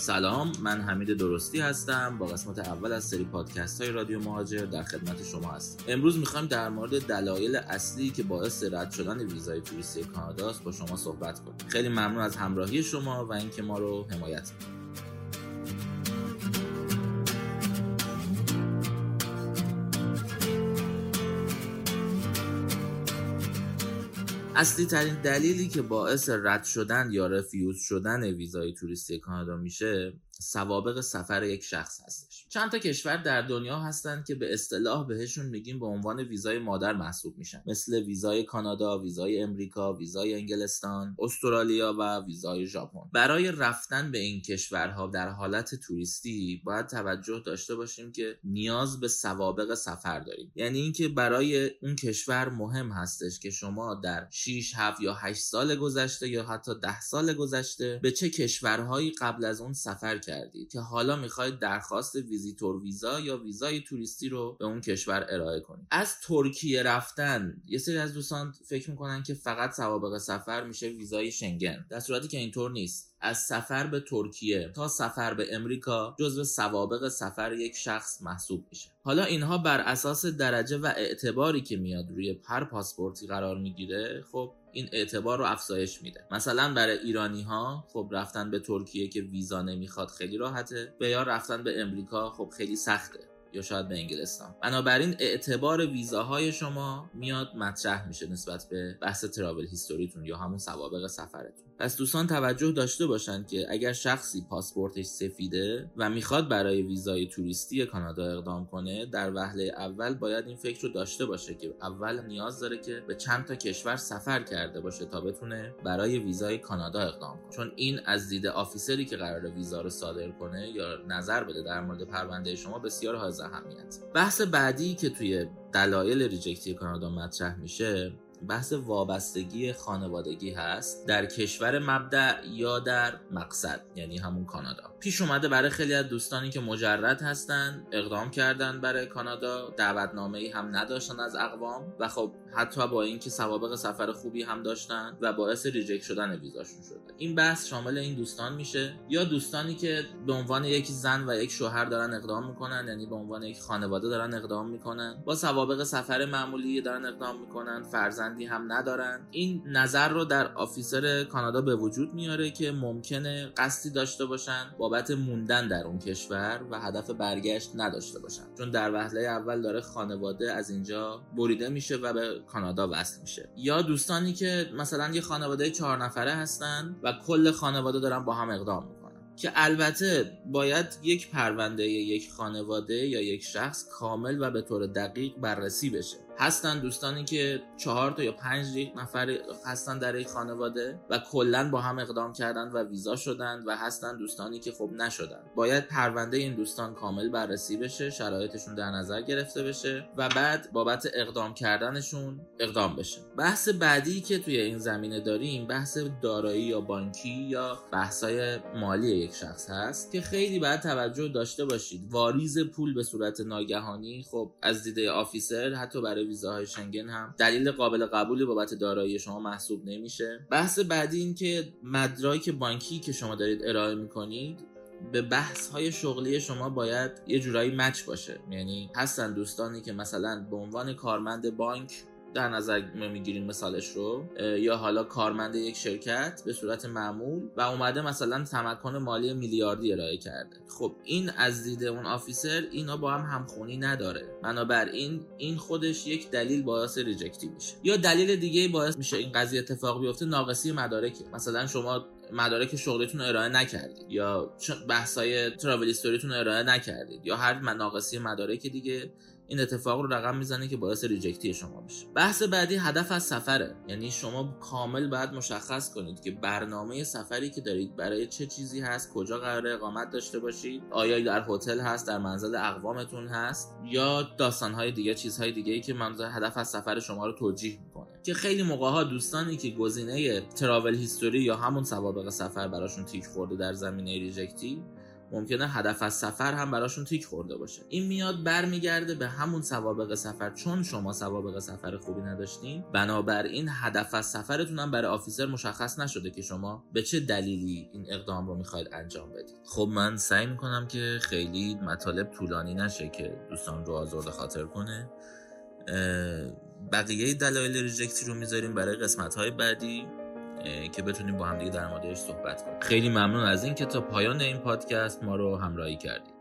سلام من حمید درستی هستم با قسمت اول از سری پادکست های رادیو مهاجر در خدمت شما هستم. امروز می‌خوایم در مورد دلایل اصلی که باعث رد شدن ویزای توریستی کانادا است با شما صحبت کنیم. خیلی ممنون از همراهی شما و اینکه ما رو حمایت کنید اصلی ترین دلیلی که باعث رد شدن یا رفیوز شدن ویزای توریستی کانادا میشه سوابق سفر یک شخص هستش چند تا کشور در دنیا هستند که به اصطلاح بهشون میگیم به عنوان ویزای مادر محسوب میشن مثل ویزای کانادا، ویزای امریکا، ویزای انگلستان، استرالیا و ویزای ژاپن. برای رفتن به این کشورها در حالت توریستی باید توجه داشته باشیم که نیاز به سوابق سفر داریم. یعنی اینکه برای اون کشور مهم هستش که شما در 6 7 یا 8 سال گذشته یا حتی 10 سال گذشته به چه کشورهایی قبل از اون سفر کردید که حالا می‌خواید درخواست ویزیتور ویزا یا ویزای توریستی رو به اون کشور ارائه کنید از ترکیه رفتن یه سری از دوستان فکر می‌کنن که فقط سوابق سفر میشه ویزای شنگن. در صورتی که اینطور نیست. از سفر به ترکیه تا سفر به امریکا جزو سوابق سفر یک شخص محسوب میشه. حالا اینها بر اساس درجه و اعتباری که میاد روی هر پاسپورتی قرار می‌گیره خب این اعتبار رو افزایش میده. مثلا برای ایرانی ها خب رفتن به ترکیه که ویزا نمی‌خواد خیلی راحته به یا رفتن به امریکا خب خیلی سخته یا شاید به انگلستان. بنابراین اعتبار ویزاهای شما میاد مطرح میشه نسبت به بحث travel history تون یا همون سوابق سفرتون. پس دوستان توجه داشته باشند که اگر شخصی پاسپورتش سفیده و می‌خواد برای ویزای توریستی کانادا اقدام کنه در وهله اول باید این فکر رو داشته باشه که اول نیاز داره که به چند تا کشور سفر کرده باشه تا بتونه برای ویزای کانادا اقدام کنه. چون این از دید officer ی که قراره ویزا رو صادر کنه یا نظر بده در مورد پرونده شما بسیار حائز اهمیته. بحث بعدی که توی دلایل reject ی کانادا مطرح میشه بحث وابستگی خانوادگی هست در کشور مبدأ یا در مقصد یعنی همون کانادا. پیش اومده برای خیلی از دوستانی که مجرد هستن اقدام کردن برای کانادا. دعوتنامه ای هم نداشتن از اقوام و خب حتی با اینکه سوابق سفر خوبی هم داشتن و باعث reject شدن ویزاشون شده. این بحث شامل این دوستان میشه یا دوستانی که به عنوان یک زن و یک شوهر دارن اقدام می‌کنن یعنی به عنوان یک خانواده دارن اقدام می‌کنن. با سوابق سفر معمولی دارن اقدام می‌کنن فرزندی هم ندارن. این نظر رو در آفیسر کانادا به وجود میاره که ممکنه قصدی داشته باشن بابت موندن در اون کشور و هدف برگشت نداشته باشن. چون در وهله اول داره خانواده از اینجا بریده میشه و به کانادا وصل میشه. یا دوستانی که مثلا یه خانواده چهار نفره هستن و کل خانواده دارن با هم اقدام می‌کنن. که البته باید یک پرونده یک خانواده یا یک شخص کامل و به طور دقیق بررسی بشه. هستن دوستانی که چهار تا یا پنج نفر هستن در یک خانواده و کلا با هم اقدام کردن و ویزا شدن و هستن دوستانی که خب نشدن. باید پرونده این دوستان کامل بررسی بشه شرایطشون در نظر گرفته بشه و بعد بابت اقدام کردنشون اقدام بشه. بحث بعدی که توی این زمینه داریم بحث دارایی یا بانکی یا بحثای مالی یک شخص هست که خیلی باید توجه داشته باشید. واریز پول به صورت ناگهانی خب از دیده آفیسر حتی برای ویزاهای شنگن هم دلیل قابل قبولی بابت دارایی شما محسوب نمیشه. بحث بعدی این که مدرک بانکی که شما دارید ارائه می‌کنید به بحث های شغلی شما باید یه جورایی مچ باشه. یعنی هستن دوستانی که مثلا به عنوان کارمند بانک در نظر می‌گیریم مثالش رو یا حالا کارمند یک شرکت به صورت معمول و اومده مثلا تمکن مالی میلیاردی ارائه کرده. خب این از دید اون آفیسر اینا با هم همخونی نداره. بنابراین این خودش یک دلیل باعث ریجکتی میشه. یا دلیل دیگه باعث میشه این قضیه اتفاق بیفته ناقصی مدارک مثلا شما مدارک شغلیتون رو ارائه نکردید یا بحثای travel رو ارائه نکردید یا هر ناقصی مدارک دیگه. این اتفاق رو رقم می‌زنه که باعث reject ی شما بشه. بحث بعدی هدف از سفره. یعنی شما کامل باید مشخص کنید که برنامه سفری که دارید برای چه چیزی هست کجا قراره اقامت داشته باشید آیا در هتل هست در منزل اقوامتون هست یا داستانهای دیگه چیزهای دیگه ای که منظور هدف از سفر شما رو توجیه می‌کنه. که خیلی موقع ها دوستانی که گزینه travel history یا همون سوابق سفر براشون تیک خورده در زمینه reject ی ممکنه هدف از سفر هم براشون تیک خورده باشه. این میاد برمیگرده به همون سوابق سفر. چون شما سوابق سفر خوبی نداشتین بنابراین هدف از سفرتون هم برای آفیسر مشخص نشده که شما به چه دلیلی این اقدام رو می‌خواید انجام بدید. خب من سعی می‌کنم که خیلی مطالب طولانی نشه که دوستان رو آزرده خاطر کنه. بقیه دلایل ریجکتی رو می‌ذاریم برای قسمت های بعدی. که بتونیم با هم دیگه در موردش صحبت کنیم. خیلی ممنون از این که تا پایان این پادکست ما رو همراهی کردید.